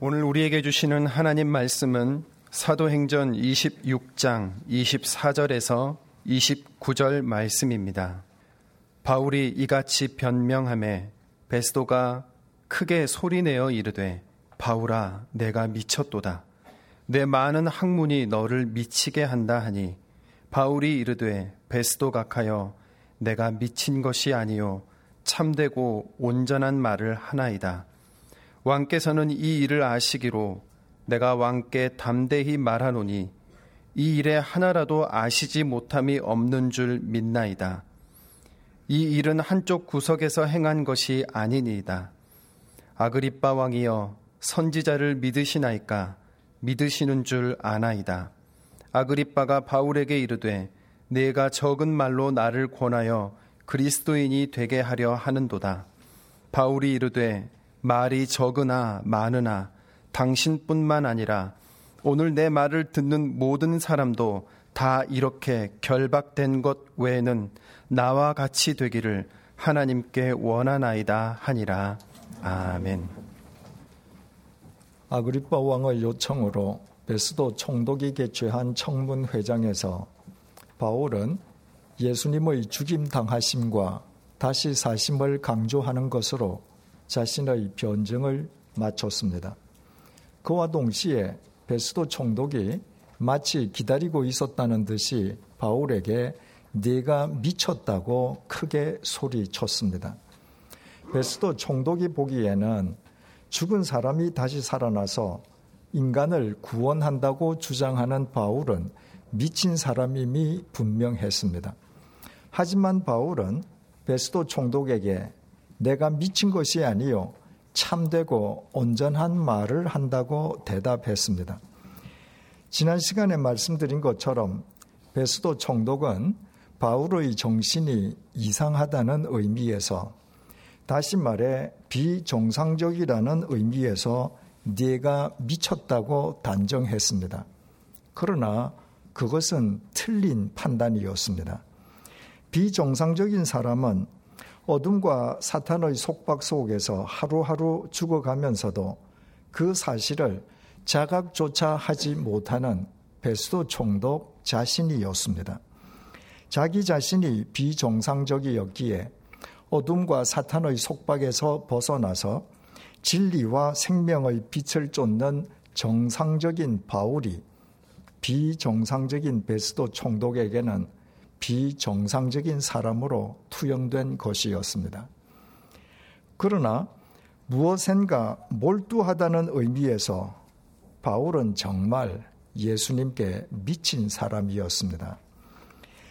오늘 우리에게 주시는 하나님 말씀은 사도행전 26장 24절에서 29절 말씀입니다. 바울이 이같이 변명함에 베스도가 크게 소리내어 이르되 바울아 내가 미쳤도다 내 많은 학문이 너를 미치게 한다 하니 바울이 이르되 베스도 각하여 내가 미친 것이 아니요 참되고 온전한 말을 하나이다 왕께서는 이 일을 아시기로 내가 왕께 담대히 말하노니 이 일에 하나라도 아시지 못함이 없는 줄 믿나이다. 이 일은 한쪽 구석에서 행한 것이 아니니이다. 아그리빠 왕이여 선지자를 믿으시나이까 믿으시는 줄 아나이다. 아그리빠가 바울에게 이르되 내가 적은 말로 나를 권하여 그리스도인이 되게 하려 하는도다. 바울이 이르되 말이 적으나 많으나 당신뿐만 아니라 오늘 내 말을 듣는 모든 사람도 다 이렇게 결박된 것 외에는 나와 같이 되기를 하나님께 원하나이다 하니라. 아멘. 아그리빠 왕의 요청으로 베스도 총독이 개최한 청문회장에서 바울은 예수님의 죽임 당하심과 다시 사심을 강조하는 것으로 자신의 변증을 마쳤습니다. 그와 동시에 베스도 총독이 마치 기다리고 있었다는 듯이 바울에게 네가 미쳤다고 크게 소리쳤습니다. 베스도 총독이 보기에는 죽은 사람이 다시 살아나서 인간을 구원한다고 주장하는 바울은 미친 사람임이 분명했습니다. 하지만 바울은 베스도 총독에게 내가 미친 것이 아니요 참되고 온전한 말을 한다고 대답했습니다. 지난 시간에 말씀드린 것처럼 베스도 총독은 바울의 정신이 이상하다는 의미에서 다시 말해 비정상적이라는 의미에서 네가 미쳤다고 단정했습니다. 그러나 그것은 틀린 판단이었습니다. 비정상적인 사람은 어둠과 사탄의 속박 속에서 하루하루 죽어가면서도 그 사실을 자각조차 하지 못하는 베스도 총독 자신이었습니다. 자기 자신이 비정상적이었기에 어둠과 사탄의 속박에서 벗어나서 진리와 생명의 빛을 쫓는 정상적인 바울이 비정상적인 베스도 총독에게는 비정상적인 사람으로 투영된 것이었습니다. 그러나 무엇인가 몰두하다는 의미에서 바울은 정말 예수님께 미친 사람이었습니다.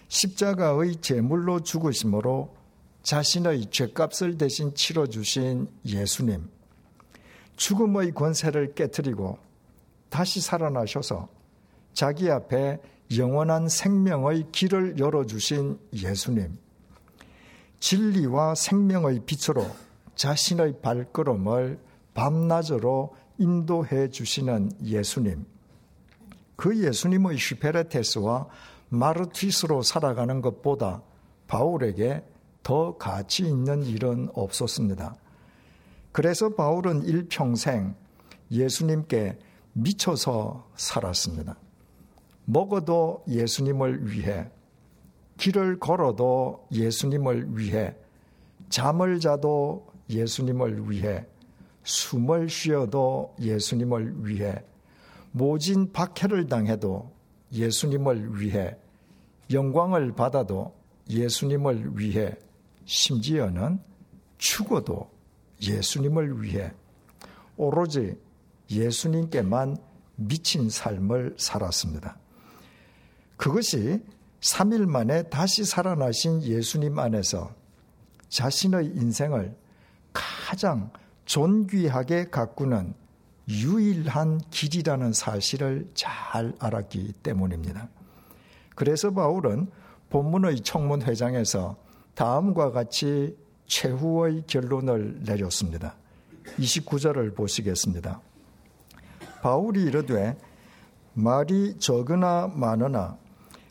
십자가의 제물로 죽으심으로 자신의 죄값을 대신 치러주신 예수님, 죽음의 권세를 깨뜨리고 다시 살아나셔서 자기 앞에 영원한 생명의 길을 열어주신 예수님, 진리와 생명의 빛으로 자신의 발걸음을 밤낮으로 인도해 주시는 예수님, 그 예수님의 슈페레테스와 마르티스로 살아가는 것보다 바울에게 더 가치 있는 일은 없었습니다. 그래서 바울은 일평생 예수님께 미쳐서 살았습니다. 먹어도 예수님을 위해, 길을 걸어도 예수님을 위해, 잠을 자도 예수님을 위해, 숨을 쉬어도 예수님을 위해, 모진 박해를 당해도 예수님을 위해, 영광을 받아도 예수님을 위해, 심지어는 죽어도 예수님을 위해, 오로지 예수님께만 미친 삶을 살았습니다. 그것이 3일 만에 다시 살아나신 예수님 안에서 자신의 인생을 가장 존귀하게 가꾸는 유일한 길이라는 사실을 잘 알았기 때문입니다. 그래서 바울은 본문의 청문회장에서 다음과 같이 최후의 결론을 내렸습니다. 29절을 보시겠습니다. 바울이 이르되 말이 적으나 많으나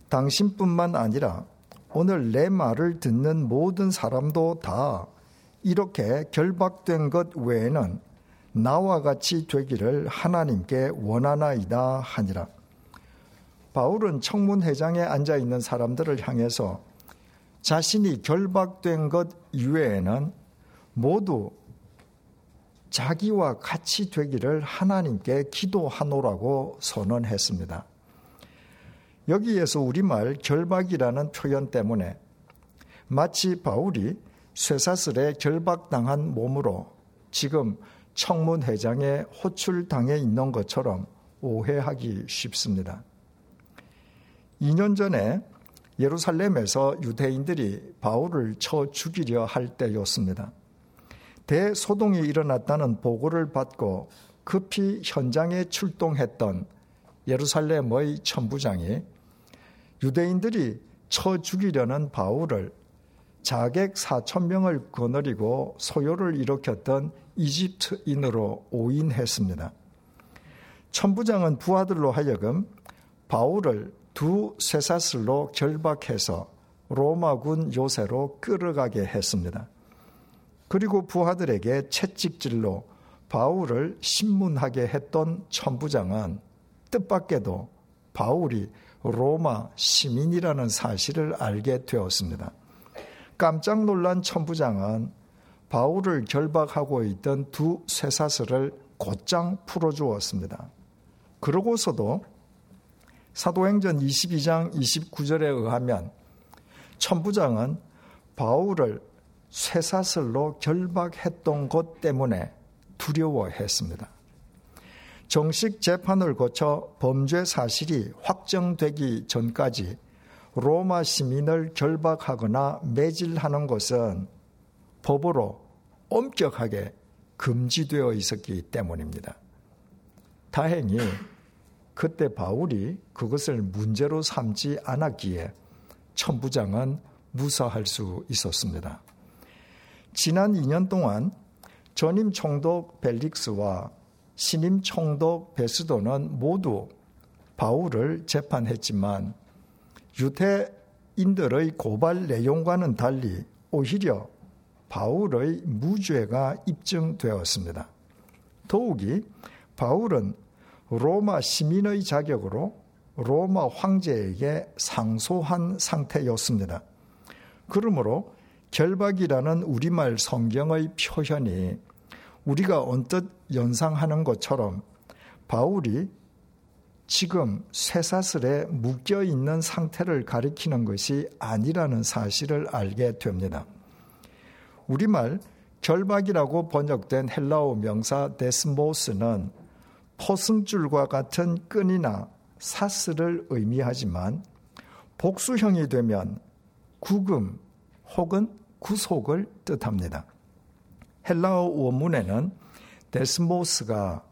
당신뿐만 아니라 오늘 내 말을 듣는 모든 사람도 다 이렇게 결박된 것 외에는 나와 같이 되기를 하나님께 원하나이다 하니라. 바울은 청문회장에 앉아 있는 사람들을 향해서 자신이 결박된 것 이외에는 모두 자기와 같이 되기를 하나님께 기도하노라고 선언했습니다. 여기에서 우리말 결박이라는 표현 때문에 마치 바울이 쇠사슬에 결박당한 몸으로 지금 청문회장에 호출당해 있는 것처럼 오해하기 쉽습니다. 2년 전에 예루살렘에서 유대인들이 바울을 쳐 죽이려 할 때였습니다. 대소동이 일어났다는 보고를 받고 급히 현장에 출동했던 예루살렘의 천부장이 유대인들이 쳐 죽이려는 바울을 자객 4천 명을 거느리고 소요를 일으켰던 이집트인으로 오인했습니다. 천부장은 부하들로 하여금 바울을 두 쇠사슬로 결박해서 로마군 요새로 끌어가게 했습니다. 그리고 부하들에게 채찍질로 바울을 신문하게 했던 천부장은 뜻밖에도 바울이 로마 시민이라는 사실을 알게 되었습니다. 깜짝 놀란 천부장은 바울을 결박하고 있던 두 쇠사슬을 곧장 풀어주었습니다. 그러고서도 사도행전 22장 29절에 의하면 천부장은 바울을 쇠사슬로 결박했던 것 때문에 두려워했습니다. 정식 재판을 거쳐 범죄 사실이 확정되기 전까지 로마 시민을 결박하거나 매질하는 것은 법으로 엄격하게 금지되어 있었기 때문입니다. 다행히 그때 바울이 그것을 문제로 삼지 않았기에 천부장은 무사할 수 있었습니다. 지난 2년 동안 전임 총독 벨릭스와 신임 총독 베스도는 모두 바울을 재판했지만 유태인들의 고발 내용과는 달리 오히려 바울의 무죄가 입증되었습니다. 더욱이 바울은 로마 시민의 자격으로 로마 황제에게 상소한 상태였습니다. 그러므로 결박이라는 우리말 성경의 표현이 우리가 언뜻 연상하는 것처럼 바울이 지금 쇠사슬에 묶여 있는 상태를 가리키는 것이 아니라는 사실을 알게 됩니다. 우리말 결박이라고 번역된 헬라어 명사 δεσμός는 포승줄과 같은 끈이나 사슬을 의미하지만 복수형이 되면 구금 혹은 구속을 뜻합니다. 헬라어 원문에는 δεσμός가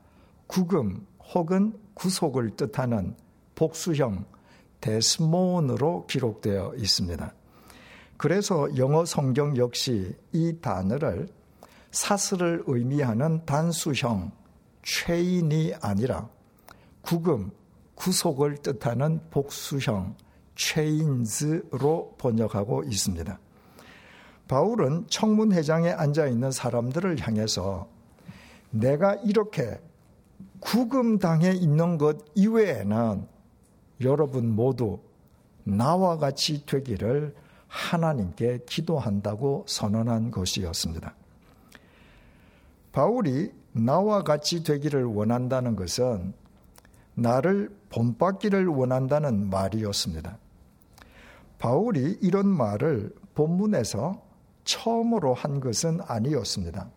구금 혹은 구속을 뜻하는 복수형 δεσμῶν으로 기록되어 있습니다. 그래서 영어 성경 역시 이 단어를 사슬을 의미하는 단수형 최인이 아니라 구금, 구속을 뜻하는 복수형 최인즈로 번역하고 있습니다. 바울은 청문회장에 앉아 있는 사람들을 향해서 내가 이렇게 구금당해 있는 것 이외에는 여러분 모두 나와 같이 되기를 하나님께 기도한다고 선언한 것이었습니다. 바울이 나와 같이 되기를 원한다는 것은 나를 본받기를 원한다는 말이었습니다. 바울이 이런 말을 본문에서 처음으로 한 것은 아니었습니다.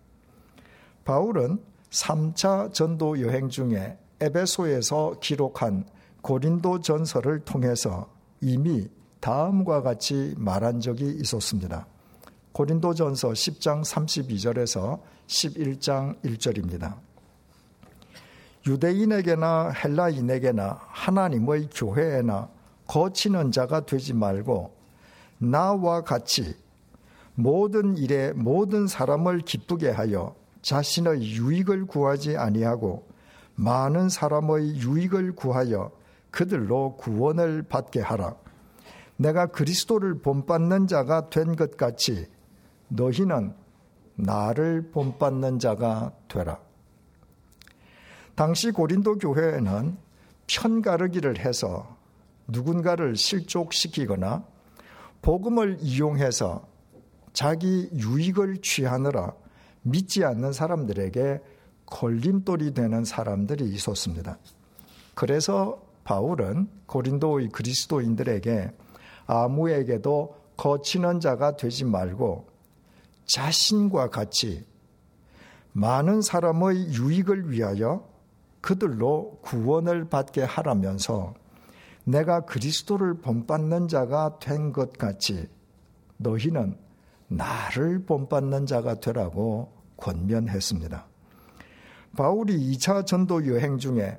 바울은 3차 전도 여행 중에 에베소에서 기록한 고린도 전설을 통해서 이미 다음과 같이 말한 적이 있었습니다. 고린도 전서 10장 32절에서 11장 1절입니다. 유대인에게나 헬라인에게나 하나님의 교회에나 거치는 자가 되지 말고 나와 같이 모든 일에 모든 사람을 기쁘게 하여 자신의 유익을 구하지 아니하고 많은 사람의 유익을 구하여 그들로 구원을 받게 하라. 내가 그리스도를 본받는 자가 된 것 같이 너희는 나를 본받는 자가 되라. 당시 고린도 교회에는 편가르기를 해서 누군가를 실족시키거나 복음을 이용해서 자기 유익을 취하느라 믿지 않는 사람들에게 걸림돌이 되는 사람들이 있었습니다. 그래서 바울은 고린도의 그리스도인들에게 아무에게도 거치는 자가 되지 말고 자신과 같이 많은 사람의 유익을 위하여 그들로 구원을 받게 하라면서 내가 그리스도를 본받는 자가 된 것 같이 너희는 나를 본받는 자가 되라고 권면했습니다. 바울이 2차 전도 여행 중에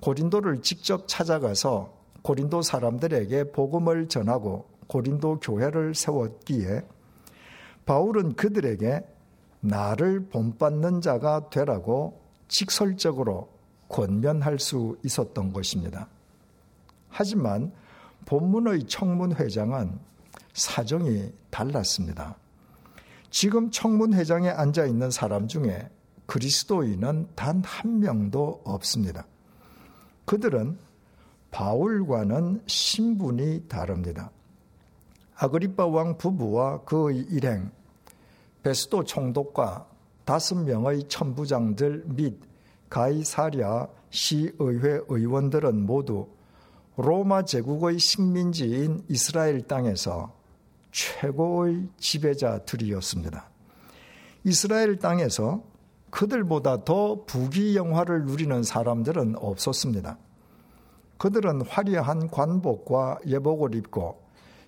고린도를 직접 찾아가서 고린도 사람들에게 복음을 전하고 고린도 교회를 세웠기에 바울은 그들에게 나를 본받는 자가 되라고 직설적으로 권면할 수 있었던 것입니다. 하지만 본문의 청문회장은 사정이 달랐습니다. 지금 청문회장에 앉아 있는 사람 중에 그리스도인은 단 한 명도 없습니다. 그들은 바울과는 신분이 다릅니다. 아그리파 왕 부부와 그의 일행, 베스도 총독과 다섯 명의 천부장들 및 가이사랴 시의회 의원들은 모두 로마 제국의 식민지인 이스라엘 땅에서 최고의 지배자들이었습니다. 이스라엘 땅에서 그들보다 더 부귀영화를 누리는 사람들은 없었습니다. 그들은 화려한 관복과 예복을 입고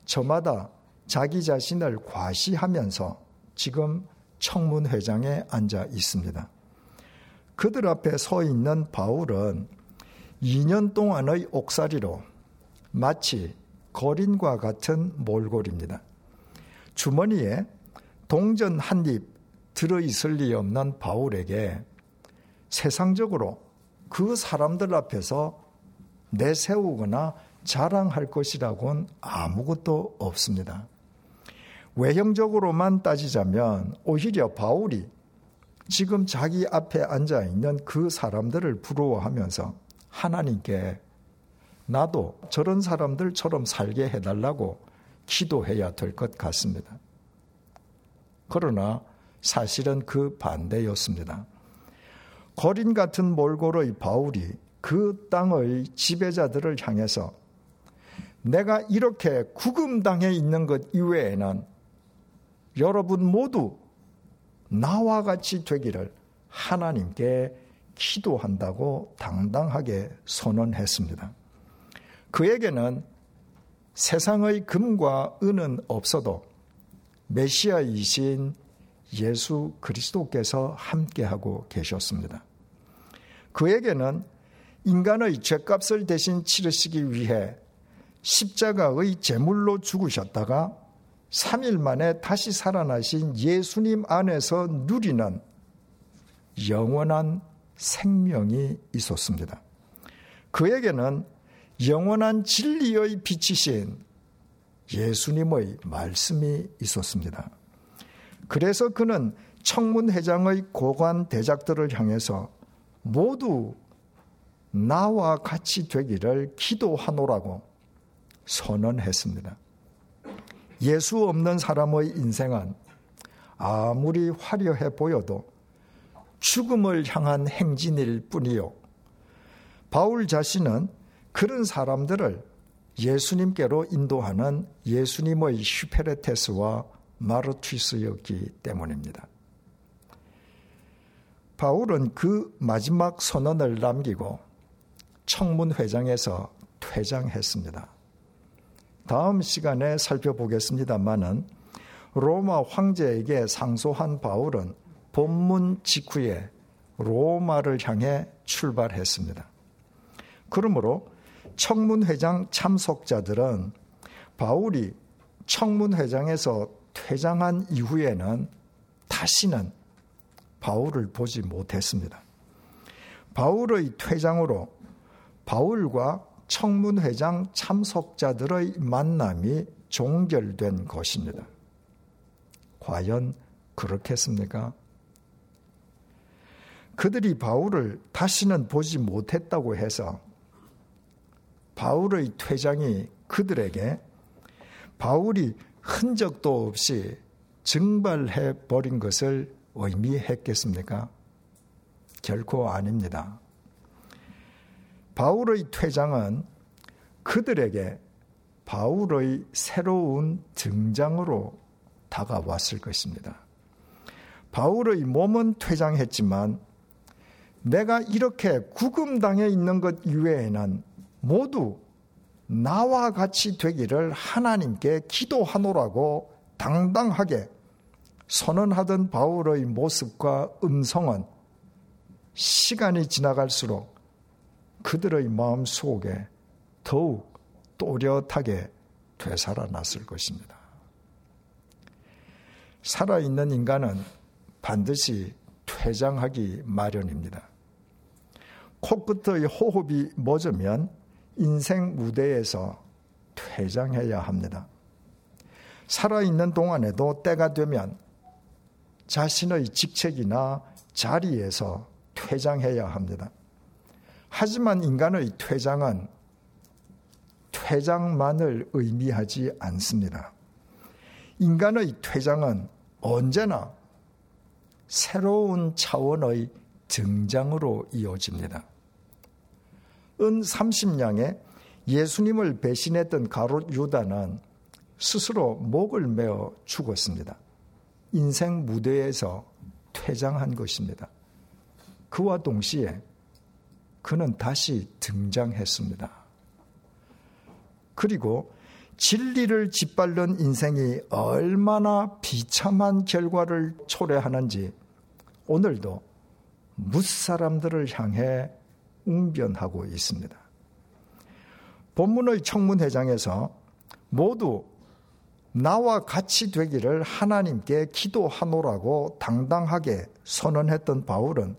저마다 자기 자신을 과시하면서 지금 청문회장에 앉아 있습니다. 그들 앞에 서 있는 바울은 2년 동안의 옥살이로 마치 거린과 같은 몰골입니다. 주머니에 동전 한 입 들어있을 리 없는 바울에게 세상적으로 그 사람들 앞에서 내세우거나 자랑할 것이라고는 아무것도 없습니다. 외형적으로만 따지자면 오히려 바울이 지금 자기 앞에 앉아 있는 그 사람들을 부러워하면서 하나님께 나도 저런 사람들처럼 살게 해달라고 기도해야 될 것 같습니다. 그러나 사실은 그 반대였습니다. 거린 같은 몰골의 바울이 그 땅의 지배자들을 향해서 내가 이렇게 구금당해 있는 것 이외에는 여러분 모두 나와 같이 되기를 하나님께 기도한다고 당당하게 선언했습니다. 그에게는 세상의 금과 은은 없어도 메시아이신 예수 그리스도께서 함께하고 계셨습니다. 그에게는 인간의 죄값을 대신 치르시기 위해 십자가의 제물로 죽으셨다가 3일 만에 다시 살아나신 예수님 안에서 누리는 영원한 생명이 있었습니다. 그에게는 영원한 진리의 빛이신 예수님의 말씀이 있었습니다. 그래서 그는 청문회장의 고관 대작들을 향해서 모두 나와 같이 되기를 기도하노라고 선언했습니다. 예수 없는 사람의 인생은 아무리 화려해 보여도 죽음을 향한 행진일 뿐이요. 바울 자신은 그런 사람들을 예수님께로 인도하는 예수님의 슈페레테스와 마르투스였기 때문입니다. 바울은 그 마지막 선언을 남기고 청문회장에서 퇴장했습니다. 다음 시간에 살펴보겠습니다만은 로마 황제에게 상소한 바울은 본문 직후에 로마를 향해 출발했습니다. 그러므로 청문회장 참석자들은 바울이 청문회장에서 퇴장한 이후에는 다시는 바울을 보지 못했습니다. 바울의 퇴장으로 바울과 청문회장 참석자들의 만남이 종결된 것입니다. 과연 그렇겠습니까? 그들이 바울을 다시는 보지 못했다고 해서 바울의 퇴장이 그들에게 바울이 흔적도 없이 증발해 버린 것을 의미했겠습니까? 결코 아닙니다. 바울의 퇴장은 그들에게 바울의 새로운 등장으로 다가왔을 것입니다. 바울의 몸은 퇴장했지만 내가 이렇게 구금당해 있는 것 이외에는 모두 나와 같이 되기를 하나님께 기도하노라고 당당하게 선언하던 바울의 모습과 음성은 시간이 지나갈수록 그들의 마음 속에 더욱 또렷하게 되살아났을 것입니다. 살아있는 인간은 반드시 퇴장하기 마련입니다. 코끝의 호흡이 멎으면 인생 무대에서 퇴장해야 합니다. 살아있는 동안에도 때가 되면 자신의 직책이나 자리에서 퇴장해야 합니다. 하지만 인간의 퇴장은 퇴장만을 의미하지 않습니다. 인간의 퇴장은 언제나 새로운 차원의 등장으로 이어집니다. 은 30냥에 예수님을 배신했던 가롯 유다는 스스로 목을 메어 죽었습니다. 인생 무대에서 퇴장한 것입니다. 그와 동시에 그는 다시 등장했습니다. 그리고 진리를 짓밟는 인생이 얼마나 비참한 결과를 초래하는지 오늘도 무사람들을 향해 웅변하고 있습니다. 본문의 청문회장에서 모두 나와 같이 되기를 하나님께 기도하노라고 당당하게 선언했던 바울은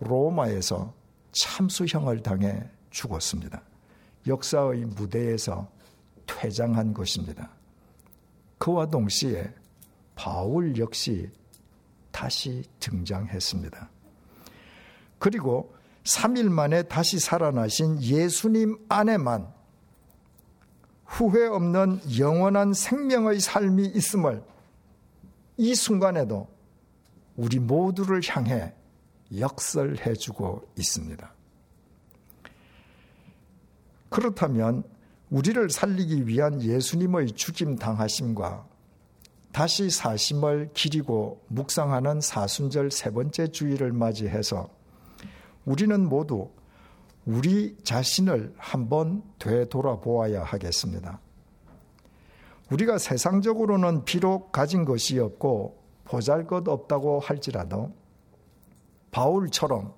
로마에서 참수형을 당해 죽었습니다. 역사의 무대에서 퇴장한 것입니다. 그와 동시에 바울 역시 다시 등장했습니다. 그리고 3일 만에 다시 살아나신 예수님 안에만 후회 없는 영원한 생명의 삶이 있음을 이 순간에도 우리 모두를 향해 역설해 주고 있습니다. 그렇다면 우리를 살리기 위한 예수님의 죽임 당하심과 다시 사심을 기리고 묵상하는 사순절 세 번째 주일을 맞이해서 우리는 모두 우리 자신을 한번 되돌아보아야 하겠습니다. 우리가 세상적으로는 비록 가진 것이 없고 보잘 것 없다고 할지라도 바울처럼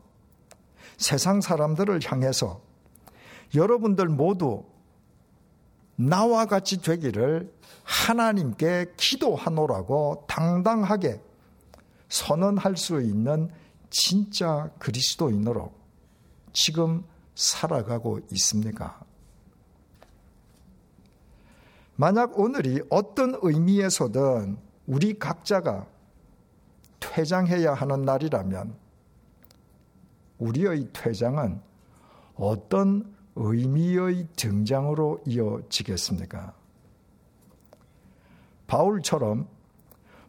세상 사람들을 향해서 여러분들 모두 나와 같이 되기를 하나님께 기도하노라고 당당하게 선언할 수 있는 진짜 그리스도인으로 지금 살아가고 있습니까? 만약 오늘이 어떤 의미에서든 우리 각자가 퇴장해야 하는 날이라면 우리의 퇴장은 어떤 의미의 등장으로 이어지겠습니까? 바울처럼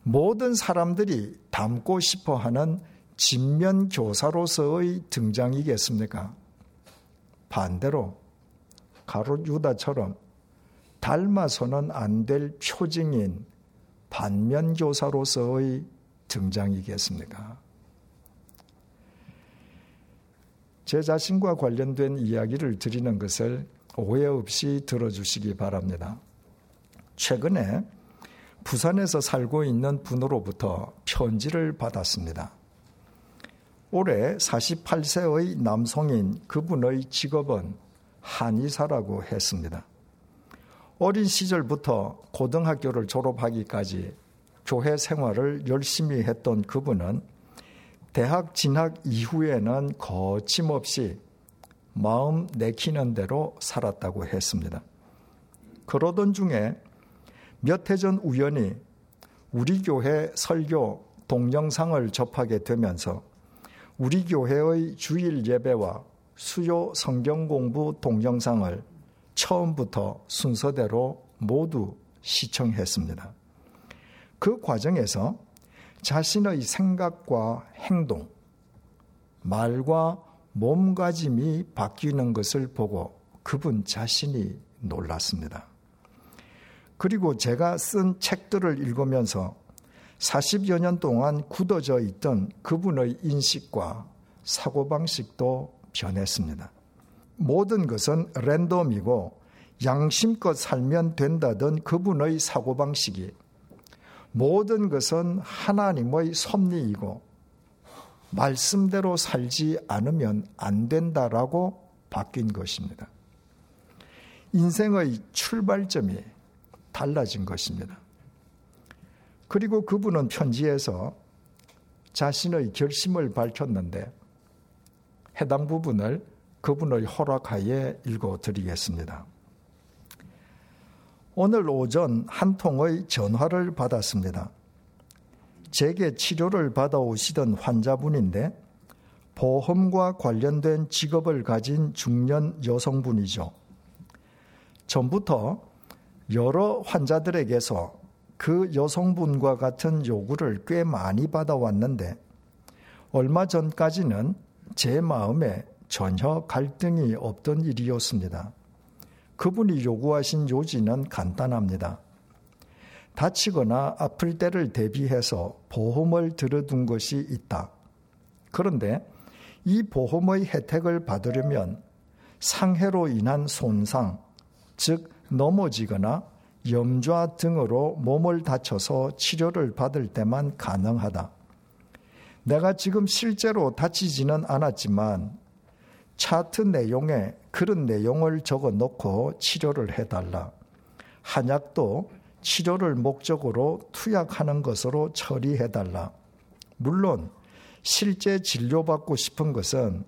모든 사람들이 닮고 싶어 하는 진면 교사로서의 등장이겠습니까? 반대로 가롯 유다처럼 닮아서는 안 될 표징인 반면 교사로서의 등장이겠습니까? 제 자신과 관련된 이야기를 드리는 것을 오해 없이 들어주시기 바랍니다. 최근에 부산에서 살고 있는 분으로부터 편지를 받았습니다. 올해 48세의 남성인 그분의 직업은 한의사라고 했습니다. 어린 시절부터 고등학교를 졸업하기까지 교회 생활을 열심히 했던 그분은 대학 진학 이후에는 거침없이 마음 내키는 대로 살았다고 했습니다. 그러던 중에 몇 해 전 우연히 우리 교회 설교 동영상을 접하게 되면서 우리 교회의 주일 예배와 수요 성경 공부 동영상을 처음부터 순서대로 모두 시청했습니다. 그 과정에서 자신의 생각과 행동, 말과 몸가짐이 바뀌는 것을 보고 그분 자신이 놀랐습니다. 그리고 제가 쓴 책들을 읽으면서 40여 년 동안 굳어져 있던 그분의 인식과 사고방식도 변했습니다. 모든 것은 랜덤이고 양심껏 살면 된다던 그분의 사고방식이 모든 것은 하나님의 섭리이고 말씀대로 살지 않으면 안 된다라고 바뀐 것입니다. 인생의 출발점이 달라진 것입니다. 그리고 그분은 편지에서 자신의 결심을 밝혔는데 해당 부분을 그분의 허락하에 읽어 드리겠습니다. 오늘 오전 한 통의 전화를 받았습니다. 제게 치료를 받아오시던 환자분인데 보험과 관련된 직업을 가진 중년 여성분이죠. 전부터 여러 환자들에게서 그 여성분과 같은 요구를 꽤 많이 받아왔는데 얼마 전까지는 제 마음에 전혀 갈등이 없던 일이었습니다. 그분이 요구하신 요지는 간단합니다. 다치거나 아플 때를 대비해서 보험을 들어둔 것이 있다. 그런데 이 보험의 혜택을 받으려면 상해로 인한 손상, 즉 넘어지거나 염좌 등으로 몸을 다쳐서 치료를 받을 때만 가능하다. 내가 지금 실제로 다치지는 않았지만 차트 내용에 그런 내용을 적어 놓고 치료를 해달라. 한약도 치료를 목적으로 투약하는 것으로 처리해달라. 물론 실제 진료받고 싶은 것은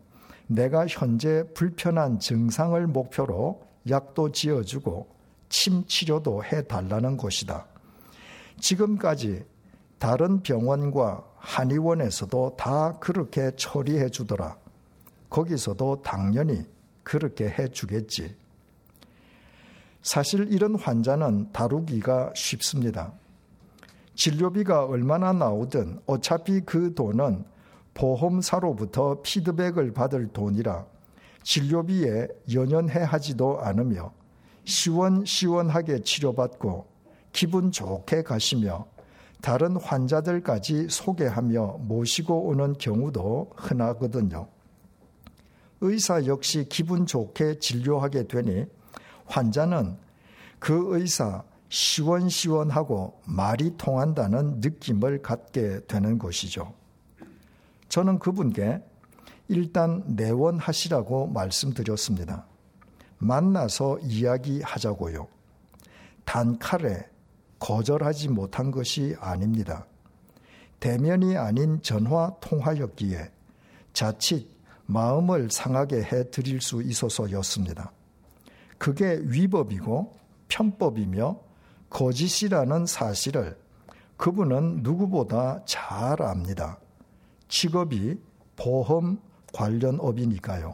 내가 현재 불편한 증상을 목표로 약도 지어주고 침 치료도 해 달라는 것이다. 지금까지 다른 병원과 한의원에서도 다 그렇게 처리해 주더라. 거기서도 당연히 그렇게 해 주겠지. 사실 이런 환자는 다루기가 쉽습니다. 진료비가 얼마나 나오든 어차피 그 돈은 보험사로부터 피드백을 받을 돈이라 진료비에 연연해 하지도 않으며 시원시원하게 치료받고 기분 좋게 가시며 다른 환자들까지 소개하며 모시고 오는 경우도 흔하거든요. 의사 역시 기분 좋게 진료하게 되니 환자는 그 의사 시원시원하고 말이 통한다는 느낌을 갖게 되는 것이죠. 저는 그분께 일단 내원하시라고 말씀드렸습니다. 만나서 이야기하자고요. 단칼에 거절하지 못한 것이 아닙니다. 대면이 아닌 전화 통화였기에 자칫 마음을 상하게 해 드릴 수 있어서였습니다. 그게 위법이고 편법이며 거짓이라는 사실을 그분은 누구보다 잘 압니다. 직업이 보험 관련 업이니까요.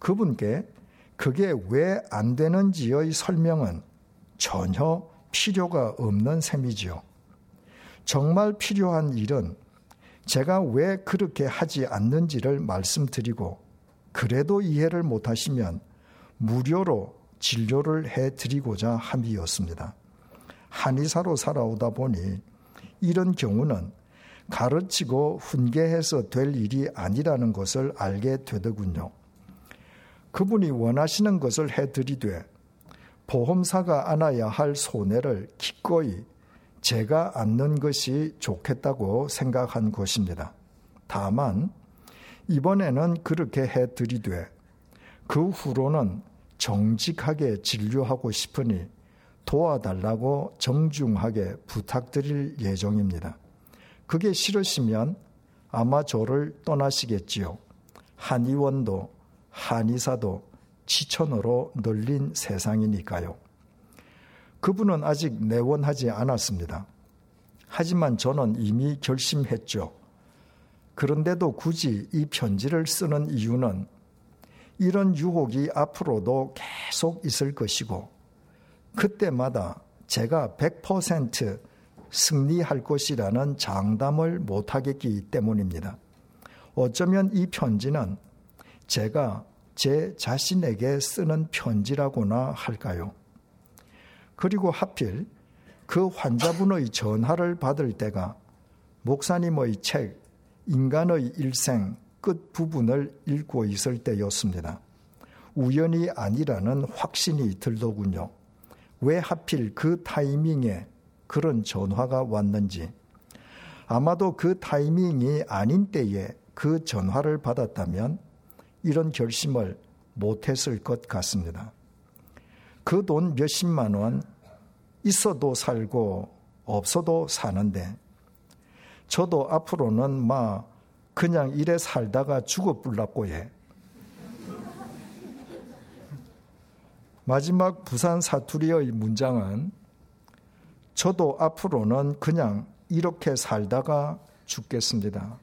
그분께 그게 왜 안 되는지의 설명은 전혀 필요가 없는 셈이지요. 정말 필요한 일은 제가 왜 그렇게 하지 않는지를 말씀드리고 그래도 이해를 못하시면 무료로 진료를 해드리고자 함이었습니다. 한의사로 살아오다 보니 이런 경우는 가르치고 훈계해서 될 일이 아니라는 것을 알게 되더군요. 그분이 원하시는 것을 해드리되 보험사가 안아야 할 손해를 기꺼이 제가 안는 것이 좋겠다고 생각한 것입니다. 다만 이번에는 그렇게 해드리되 그 후로는 정직하게 진료하고 싶으니 도와달라고 정중하게 부탁드릴 예정입니다. 그게 싫으시면 아마 저를 떠나시겠지요. 한의원도 한의사도 지천으로 널린 세상이니까요. 그분은 아직 내원하지 않았습니다. 하지만 저는 이미 결심했죠. 그런데도 굳이 이 편지를 쓰는 이유는 이런 유혹이 앞으로도 계속 있을 것이고 그때마다 제가 100% 승리할 것이라는 장담을 못하겠기 때문입니다. 어쩌면 이 편지는 제가 제 자신에게 쓰는 편지라고나 할까요? 그리고 하필 그 환자분의 전화를 받을 때가 목사님의 책 인간의 일생 끝 부분을 읽고 있을 때였습니다. 우연이 아니라는 확신이 들더군요. 왜 하필 그 타이밍에 그런 전화가 왔는지. 아마도 그 타이밍이 아닌 때에 그 전화를 받았다면 이런 결심을 못했을 것 같습니다. 그 돈 몇십만 원 있어도 살고 없어도 사는데 저도 앞으로는 막 그냥 이래 살다가 죽어불라고 해. 마지막 부산 사투리의 문장은 저도 앞으로는 그냥 이렇게 살다가 죽겠습니다.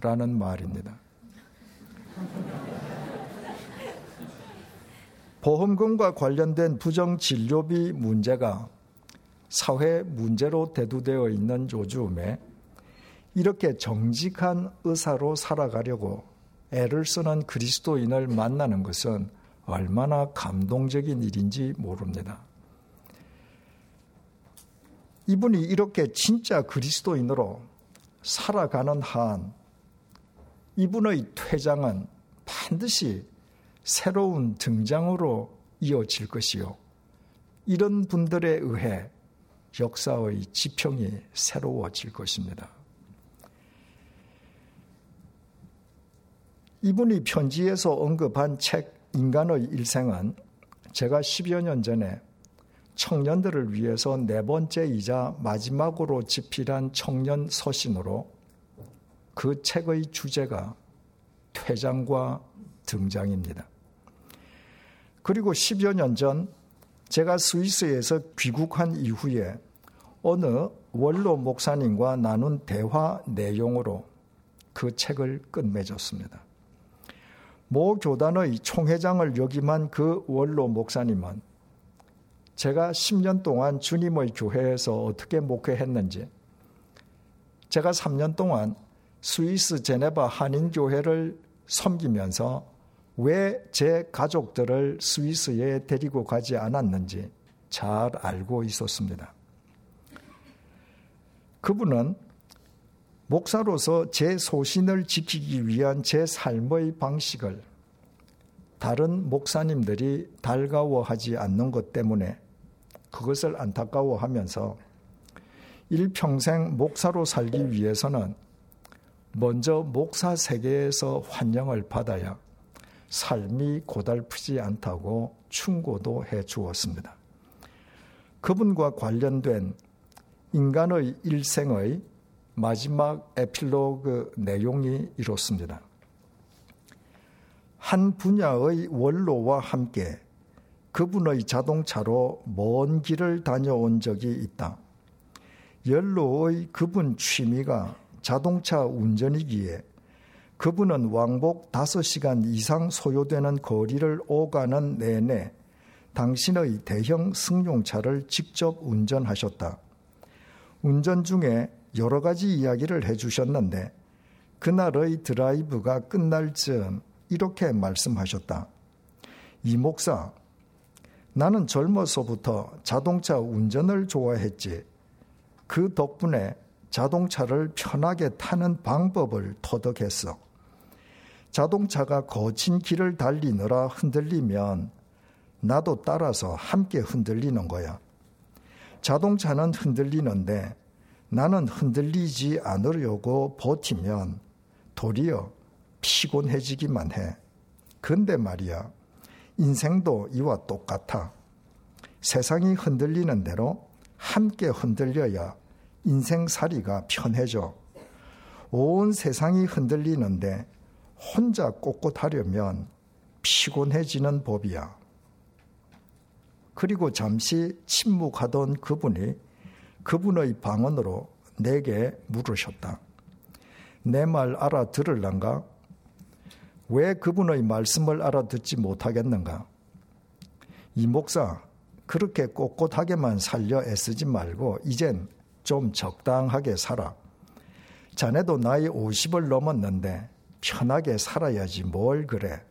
라는 말입니다. 보험금과 관련된 부정 진료비 문제가 사회 문제로 대두되어 있는 요즘에 이렇게 정직한 의사로 살아가려고 애를 쓰는 그리스도인을 만나는 것은 얼마나 감동적인 일인지 모릅니다. 이분이 이렇게 진짜 그리스도인으로 살아가는 한 이분의 퇴장은 반드시 새로운 등장으로 이어질 것이요. 이런 분들에 의해 역사의 지평이 새로워질 것입니다. 이분이 편지에서 언급한 책 인간의 일생은 제가 10여 년 전에 청년들을 위해서 네 번째이자 마지막으로 집필한 청년 서신으로 그 책의 주제가 퇴장과 등장입니다. 그리고 10여 년 전 제가 스위스에서 귀국한 이후에 어느 원로 목사님과 나눈 대화 내용으로 그 책을 끝맺었습니다. 모 교단의 총회장을 역임한 그 원로 목사님은 제가 10년 동안 주님의 교회에서 어떻게 목회했는지, 제가 3년 동안 스위스 제네바 한인교회를 섬기면서 왜 제 가족들을 스위스에 데리고 가지 않았는지 잘 알고 있었습니다. 그분은 목사로서 제 소신을 지키기 위한 제 삶의 방식을 다른 목사님들이 달가워하지 않는 것 때문에 그것을 안타까워하면서 일평생 목사로 살기 위해서는 먼저 목사 세계에서 환영을 받아야 삶이 고달프지 않다고 충고도 해 주었습니다. 그분과 관련된 인간의 일생의 마지막 에필로그 내용이 이렇습니다. 한 분야의 원로와 함께 그분의 자동차로 먼 길을 다녀온 적이 있다. 연로의 그분 취미가 자동차 운전이기에 그분은 왕복 5시간 이상 소요되는 거리를 오가는 내내 당신의 대형 승용차를 직접 운전하셨다. 운전 중에 여러 가지 이야기를 해주셨는데 그날의 드라이브가 끝날 즈음 이렇게 말씀하셨다. 이 목사, 나는 젊어서부터 자동차 운전을 좋아했지. 그 덕분에 자동차를 편하게 타는 방법을 터득했어. 자동차가 거친 길을 달리느라 흔들리면 나도 따라서 함께 흔들리는 거야. 자동차는 흔들리는데 나는 흔들리지 않으려고 버티면 도리어 피곤해지기만 해. 근데 말이야. 인생도 이와 똑같아. 세상이 흔들리는 대로 함께 흔들려야 인생살이가 편해져. 온 세상이 흔들리는데 혼자 꼿꼿하려면 피곤해지는 법이야. 그리고 잠시 침묵하던 그분이 그분의 방언으로 내게 물으셨다. 내 말 알아들을란가? 왜 그분의 말씀을 알아듣지 못하겠는가? 이 목사, 그렇게 꼿꼿하게만 살려 애쓰지 말고, 이젠 좀 적당하게 살아. 자네도 나이 50을 넘었는데, 편하게 살아야지 뭘 그래.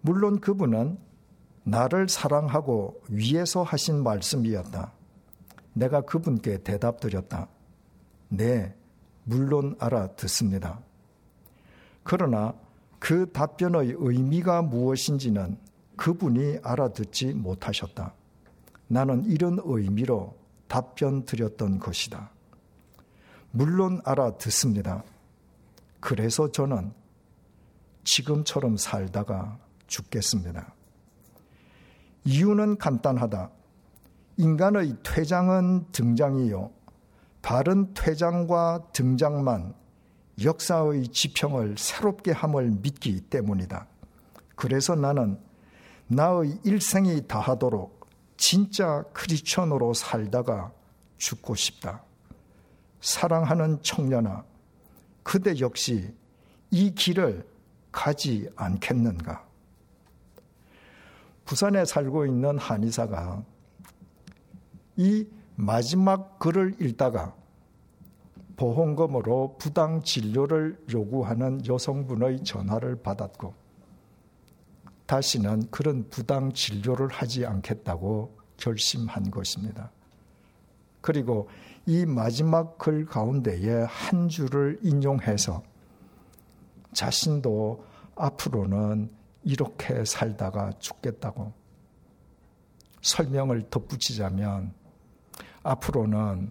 물론 그분은 나를 사랑하고 위에서 하신 말씀이었다. 내가 그분께 대답 드렸다. 네, 물론 알아듣습니다. 그러나 그 답변의 의미가 무엇인지는 그분이 알아듣지 못하셨다. 나는 이런 의미로 답변 드렸던 것이다. 물론 알아듣습니다. 그래서 저는 지금처럼 살다가 죽겠습니다. 이유는 간단하다. 인간의 퇴장은 등장이요. 바른 퇴장과 등장만 역사의 지평을 새롭게 함을 믿기 때문이다. 그래서 나는 나의 일생이 다하도록 진짜 크리스천으로 살다가 죽고 싶다. 사랑하는 청년아, 그대 역시 이 길을 가지 않겠는가? 부산에 살고 있는 한의사가 이 마지막 글을 읽다가 보험금으로 부당 진료를 요구하는 여성분의 전화를 받았고 다시는 그런 부당 진료를 하지 않겠다고 결심한 것입니다. 그리고 이 마지막 글 가운데에 한 줄을 인용해서 자신도 앞으로는 이렇게 살다가 죽겠다고 설명을 덧붙이자면 앞으로는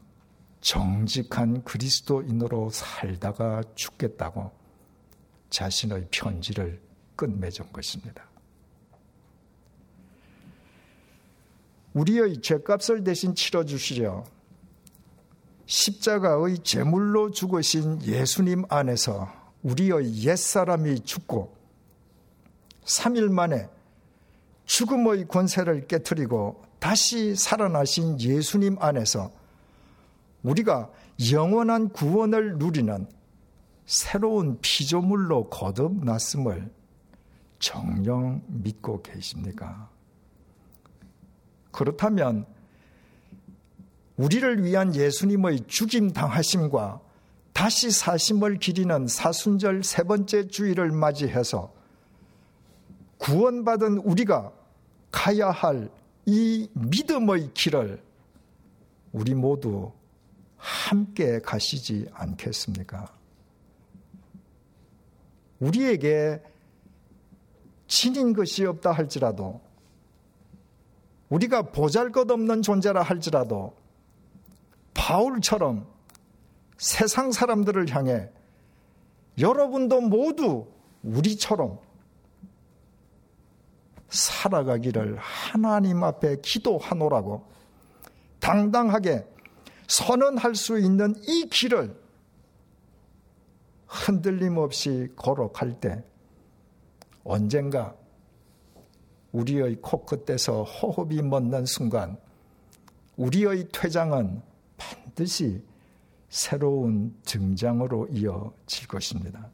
정직한 그리스도인으로 살다가 죽겠다고 자신의 편지를 끝맺은 것입니다. 우리의 죄값을 대신 치러 주시려 십자가의 제물로 죽으신 예수님 안에서 우리의 옛사람이 죽고 3일 만에 죽음의 권세를 깨뜨리고 다시 살아나신 예수님 안에서 우리가 영원한 구원을 누리는 새로운 피조물로 거듭났음을 정령 믿고 계십니까? 그렇다면 우리를 위한 예수님의 죽임 당하심과 다시 사심을 기리는 사순절 세 번째 주일을 맞이해서 구원받은 우리가 가야 할 이 믿음의 길을 우리 모두 함께 가시지 않겠습니까? 우리에게 지닌 것이 없다 할지라도 우리가 보잘 것 없는 존재라 할지라도 바울처럼 세상 사람들을 향해 여러분도 모두 우리처럼 살아가기를 하나님 앞에 기도하노라고 당당하게 선언할 수 있는 이 길을 흔들림 없이 걸어갈 때 언젠가 우리의 코끝에서 호흡이 멎는 순간 우리의 퇴장은 반드시 새로운 증장으로 이어질 것입니다.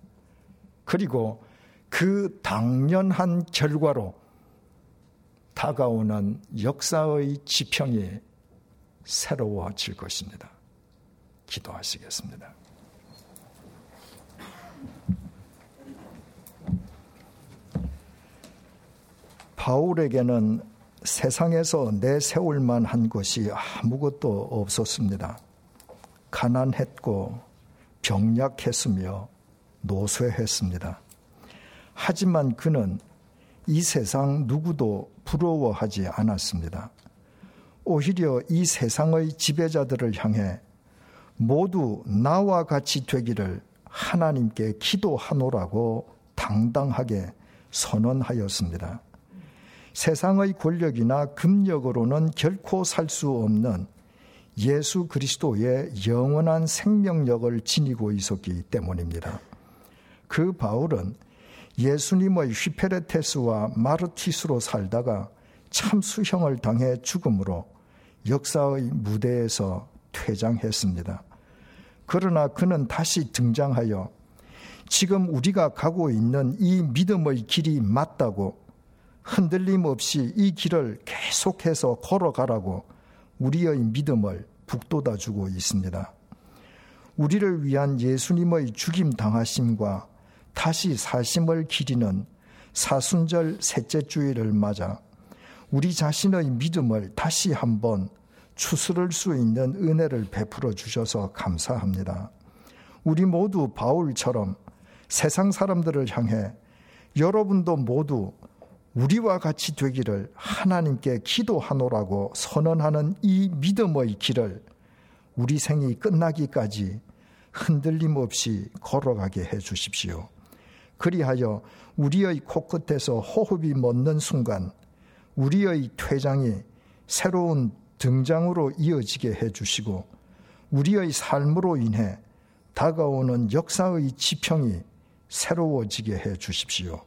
그리고 그 당연한 결과로 다가오는 역사의 지평이 새로워질 것입니다. 기도하시겠습니다. 바울에게는 세상에서 내세울 만한 것이 아무것도 없었습니다. 가난했고 병약했으며 노쇠했습니다. 하지만 그는 이 세상 누구도 부러워하지 않았습니다. 오히려 이 세상의 지배자들을 향해 모두 나와 같이 되기를 하나님께 기도하노라고 당당하게 선언하였습니다. 세상의 권력이나 금력으로는 결코 살 수 없는 예수 그리스도의 영원한 생명력을 지니고 있었기 때문입니다. 그 바울은 예수님의 휘페레테스와 마르티스로 살다가 참 수형을 당해 죽음으로 역사의 무대에서 퇴장했습니다. 그러나 그는 다시 등장하여 지금 우리가 가고 있는 이 믿음의 길이 맞다고 흔들림 없이 이 길을 계속해서 걸어가라고 우리의 믿음을 북돋아 주고 있습니다. 우리를 위한 예수님의 죽임 당하심과 다시 사심을 기리는 사순절 셋째 주일을 맞아 우리 자신의 믿음을 다시 한번 추스를 수 있는 은혜를 베풀어 주셔서 감사합니다. 우리 모두 바울처럼 세상 사람들을 향해 여러분도 모두 우리와 같이 되기를 하나님께 기도하노라고 선언하는 이 믿음의 길을 우리 생이 끝나기까지 흔들림 없이 걸어가게 해 주십시오. 그리하여 우리의 코끝에서 호흡이 멎는 순간 우리의 퇴장이 새로운 등장으로 이어지게 해 주시고 우리의 삶으로 인해 다가오는 역사의 지평이 새로워지게 해 주십시오.